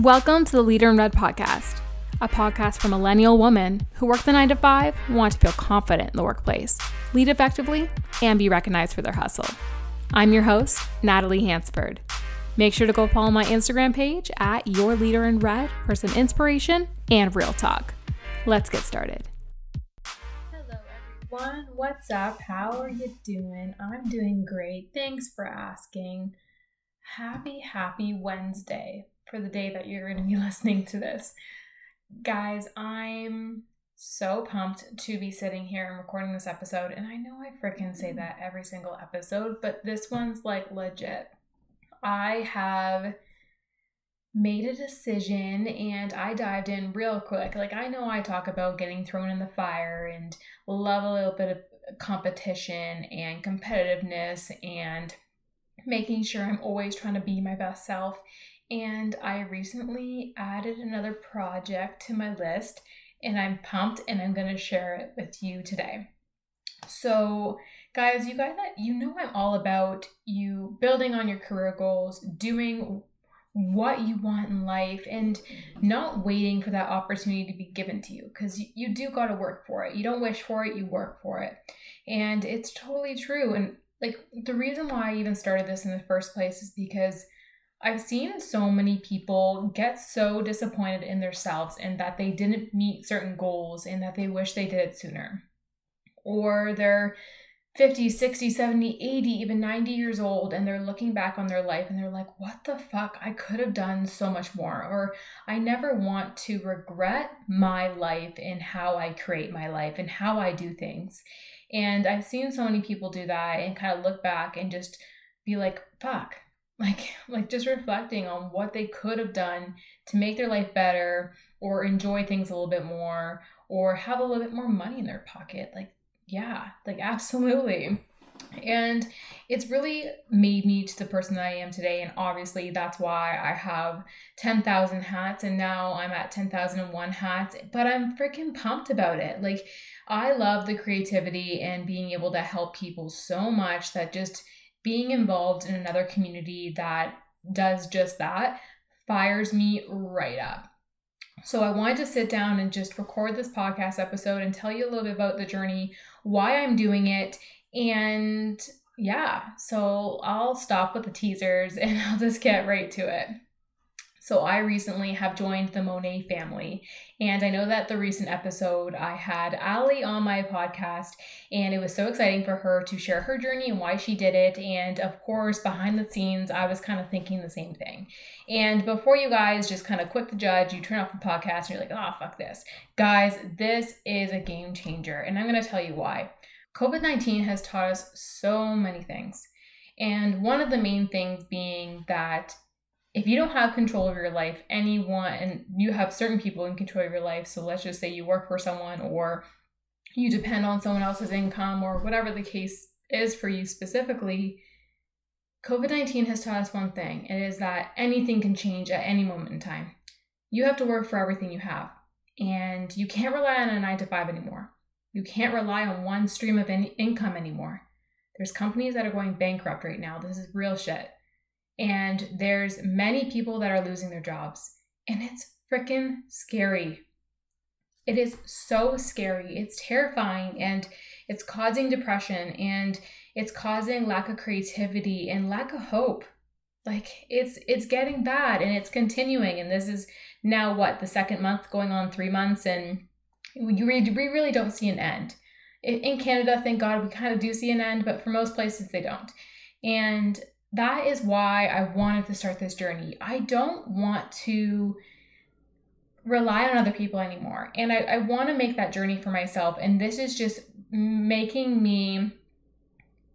Welcome to the Leader in Red podcast, a podcast for millennial women who work the nine to five, want to feel confident in the workplace, lead effectively, and be recognized for their hustle. I'm your host, Natalie Hansford. Make sure to go follow my Instagram page at Your Leader in Red for some inspiration and real talk. Let's get started. Hello, everyone. What's up? How are you doing? I'm doing great. Thanks for asking. Happy, happy Wednesday for the day that you're going to be listening to this. Guys, I'm so pumped to be sitting here and recording this episode. And I know I freaking say that every single episode, but this one's like legit. I have made a decision and I dived in real quick. Like, I know I talk about getting thrown in the fire and love a little bit of competition and competitiveness and making sure I'm always trying to be my best self and I recently added another project to my list and I'm pumped and I'm going to share it with you today. So, guys, you guys you know I'm all about you building on your career goals, doing what you want in life and not waiting for that opportunity to be given to you because you, you do got to work for it. You don't wish for it, you work for it. And it's totally true and like the reason why I even started this in the first place is because I've seen so many people get so disappointed in themselves and that they didn't meet certain goals and that they wish they did it sooner. Or they're 50, 60, 70, 80, even 90 years old and they're looking back on their life and they're like, what the fuck? I could have done so much more. Or I never want to regret my life and how I create my life and how I do things. And I've seen so many people do that and kind of look back and just be like, fuck, like like just reflecting on what they could have done to make their life better or enjoy things a little bit more or have a little bit more money in their pocket like yeah like absolutely and it's really made me to the person that I am today. And obviously, that's why I have 10,000 hats and now I'm at 10,001 hats. But I'm freaking pumped about it. Like, I love the creativity and being able to help people so much that just being involved in another community that does just that fires me right up. So I wanted to sit down and just record this podcast episode and tell you a little bit about the journey, why I'm doing it, and yeah, so I'll stop with the teasers and I'll just get right to it. So I recently have joined the Monat family. And I know that the recent episode I had Ali on my podcast, and it was so exciting for her to share her journey and why she did it. And of course, behind the scenes, I was kind of thinking the same thing. And before you guys just kind of quit the judge, you turn off the podcast and you're like, oh, fuck this. Guys, this is a game changer. And I'm going to tell you why. COVID 19 has taught us so many things. And one of the main things being that if you don't have control of your life, anyone, and you have certain people in control of your life, so let's just say you work for someone or you depend on someone else's income or whatever the case is for you specifically, COVID 19 has taught us one thing it is that anything can change at any moment in time. You have to work for everything you have, and you can't rely on a nine to five anymore. You can't rely on one stream of in- income anymore. There's companies that are going bankrupt right now. This is real shit and there's many people that are losing their jobs. And it's freaking scary. It is so scary. It's terrifying and it's causing depression and it's causing lack of creativity and lack of hope. Like it's it's getting bad and it's continuing. And this is now what the second month going on three months and we, we really don't see an end. In canada thank god we kind of do see an end but for most places they don't. And that is why I wanted to start this journey. I don't want to rely on other people anymore. And I, I want to make that journey for myself. And this is just making me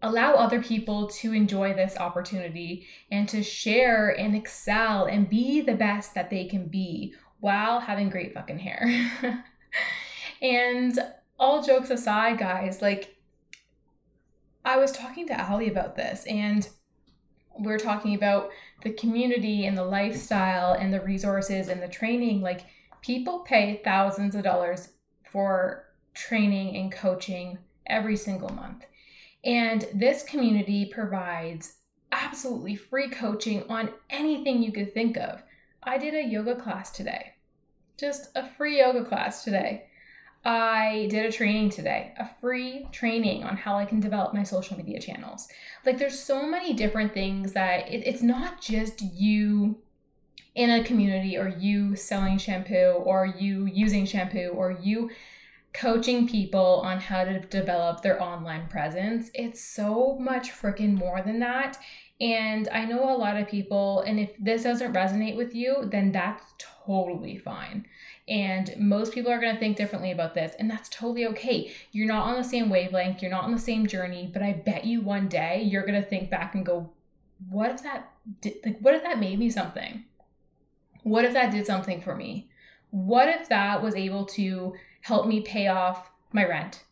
allow other people to enjoy this opportunity and to share and excel and be the best that they can be while having great fucking hair. and all jokes aside, guys, like I was talking to Ali about this and we're talking about the community and the lifestyle and the resources and the training like people pay thousands of dollars for training and coaching every single month and this community provides absolutely free coaching on anything you could think of I did a yoga class today. Just a free yoga class today. I did a training today, a free training on how I can develop my social media channels. Like, there's so many different things that it, it's not just you in a community or you selling shampoo or you using shampoo or you coaching people on how to develop their online presence. It's so much freaking more than that. And I know a lot of people, and if this doesn't resonate with you, then that's totally fine. And most people are going to think differently about this, and that's totally okay. You're not on the same wavelength, you're not on the same journey, but I bet you one day you're going to think back and go, what if that did, like what if that made me something? What if that did something for me? What if that was able to help me pay off my rent?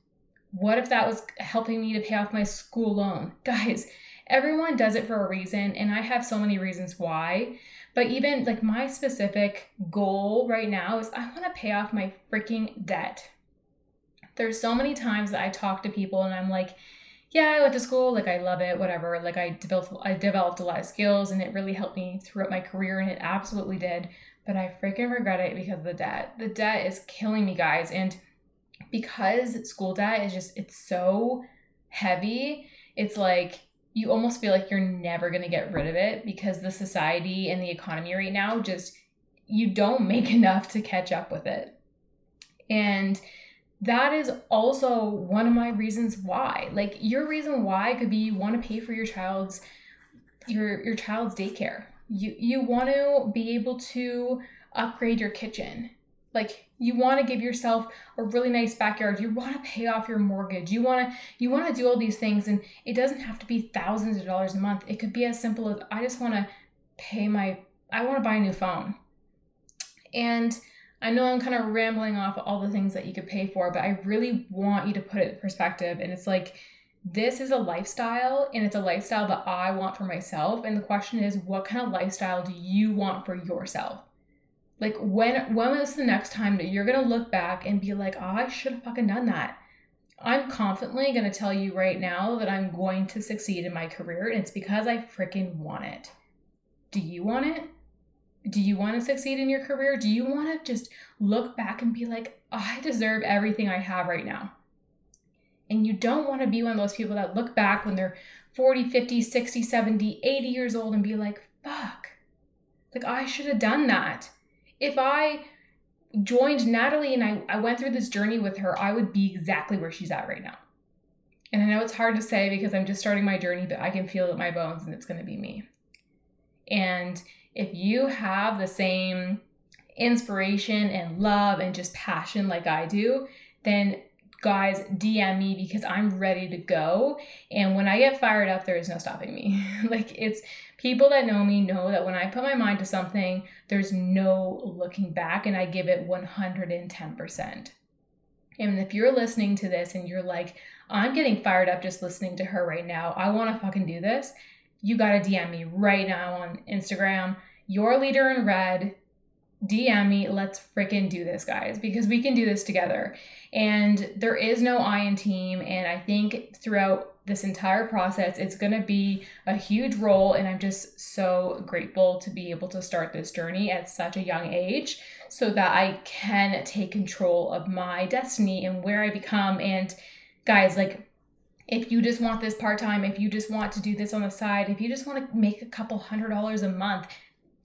What if that was helping me to pay off my school loan? Guys, everyone does it for a reason, and I have so many reasons why. But even like my specific goal right now is I want to pay off my freaking debt. There's so many times that I talk to people and I'm like, yeah, I went to school, like I love it, whatever. Like I developed I developed a lot of skills and it really helped me throughout my career and it absolutely did. But I freaking regret it because of the debt. The debt is killing me, guys. And because school debt is just it's so heavy, it's like you almost feel like you're never going to get rid of it because the society and the economy right now just you don't make enough to catch up with it. And that is also one of my reasons why. Like your reason why could be you want to pay for your child's your your child's daycare. You you want to be able to upgrade your kitchen. Like you want to give yourself a really nice backyard you want to pay off your mortgage you want to you want to do all these things and it doesn't have to be thousands of dollars a month it could be as simple as i just want to pay my i want to buy a new phone and i know i'm kind of rambling off all the things that you could pay for but i really want you to put it in perspective and it's like this is a lifestyle and it's a lifestyle that i want for myself and the question is what kind of lifestyle do you want for yourself like when when was the next time that you're gonna look back and be like, oh, I should have fucking done that? I'm confidently gonna tell you right now that I'm going to succeed in my career, and it's because I freaking want it. Do you want it? Do you want to succeed in your career? Do you want to just look back and be like, oh, I deserve everything I have right now? And you don't want to be one of those people that look back when they're 40, 50, 60, 70, 80 years old and be like, fuck, like I should have done that if I joined Natalie and I, I went through this journey with her, I would be exactly where she's at right now. And I know it's hard to say because I'm just starting my journey, but I can feel it in my bones and it's going to be me. And if you have the same inspiration and love and just passion like I do, then guys, DM me because I'm ready to go. And when I get fired up, there is no stopping me. like it's people that know me know that when I put my mind to something, there's no looking back and I give it 110%. And if you're listening to this and you're like, I'm getting fired up just listening to her right now, I want to fucking do this, you got to DM me right now on Instagram, your leader in red. DM me, let's freaking do this, guys, because we can do this together. And there is no I in team. And I think throughout this entire process. It's going to be a huge role, and I'm just so grateful to be able to start this journey at such a young age so that I can take control of my destiny and where I become. And guys, like, if you just want this part time, if you just want to do this on the side, if you just want to make a couple hundred dollars a month,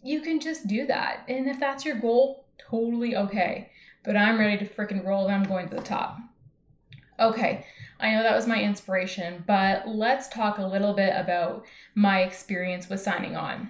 you can just do that. And if that's your goal, totally okay. But I'm ready to freaking roll and I'm going to the top. Okay, I know that was my inspiration, but let's talk a little bit about my experience with signing on.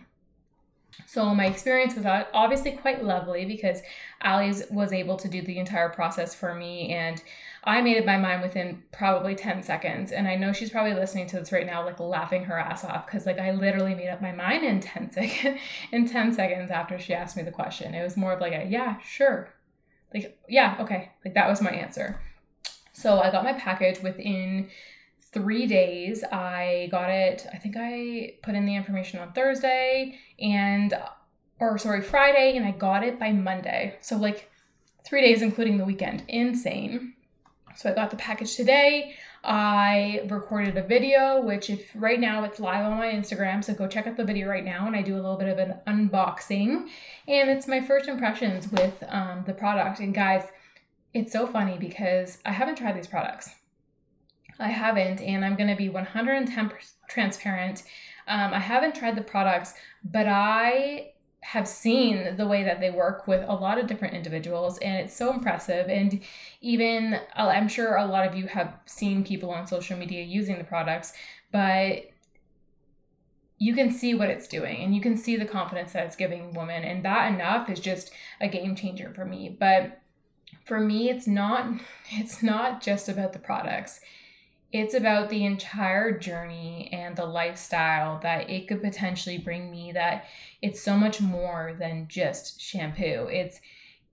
So my experience was uh, obviously quite lovely because Ali was able to do the entire process for me and I made up my mind within probably 10 seconds. And I know she's probably listening to this right now, like laughing her ass off because like I literally made up my mind in 10 seconds in 10 seconds after she asked me the question. It was more of like a yeah, sure. Like, yeah, okay. Like that was my answer. So I got my package within three days. I got it, I think I put in the information on Thursday and, or sorry, Friday, and I got it by Monday. So like three days, including the weekend. Insane. So I got the package today. I recorded a video, which if right now it's live on my Instagram, so go check out the video right now, and I do a little bit of an unboxing, and it's my first impressions with um, the product. And guys, it's so funny because I haven't tried these products. I haven't, and I'm gonna be 110 transparent. Um, I haven't tried the products, but I have seen the way that they work with a lot of different individuals and it's so impressive. And even uh, i'm sure a lot of you have seen people on social media using the products but you can see what it's doing and you can see the confidence that it's giving women and that enough is just a game changer for me. But for me it's not it's not just about the products it's about the entire journey and the lifestyle that it could potentially bring me that it's so much more than just shampoo. It's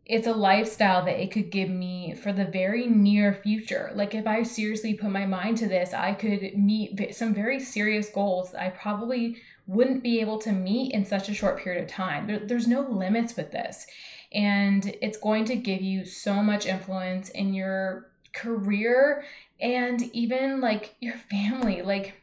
it's a lifestyle that it could give me for the very near future. Like if i seriously put my mind to this i could meet some very serious goals that i probably wouldn't be able to meet in such a short period of time. There, there's no limits with this. And it's going to give you so much influence in your career and even like your family like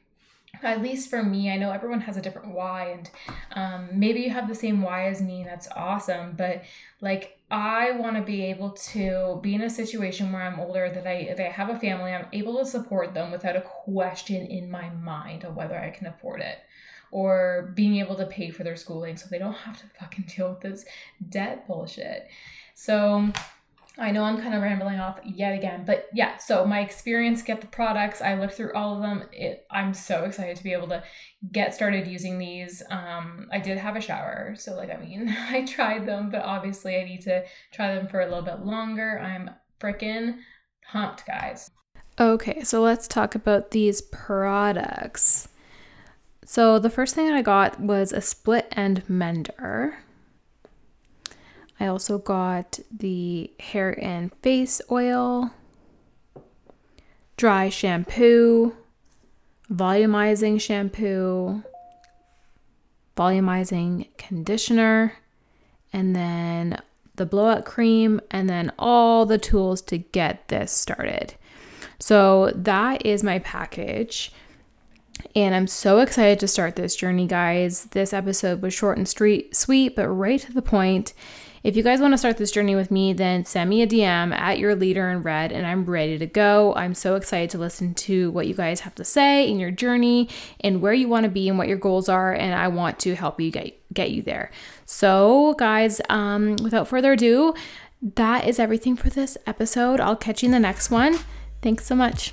at least for me i know everyone has a different why and um, maybe you have the same why as me and that's awesome but like i want to be able to be in a situation where i'm older that i that i have a family i'm able to support them without a question in my mind of whether i can afford it or being able to pay for their schooling so they don't have to fucking deal with this debt bullshit. So I know I'm kind of rambling off yet again, but yeah, so my experience, get the products, I looked through all of them. It, I'm so excited to be able to get started using these. Um, I did have a shower, so like, I mean, I tried them, but obviously I need to try them for a little bit longer. I'm freaking pumped, guys. Okay, so let's talk about these products. So the first thing that I got was a split end mender. I also got the hair and face oil, dry shampoo, volumizing shampoo, volumizing conditioner, and then the blowout cream, and then all the tools to get this started. So that is my package. And I'm so excited to start this journey, guys. This episode was short and street, sweet, but right to the point. If you guys want to start this journey with me, then send me a DM at your leader in red and I'm ready to go. I'm so excited to listen to what you guys have to say in your journey and where you want to be and what your goals are. And I want to help you get, get you there. So, guys, um, without further ado, that is everything for this episode. I'll catch you in the next one. Thanks so much.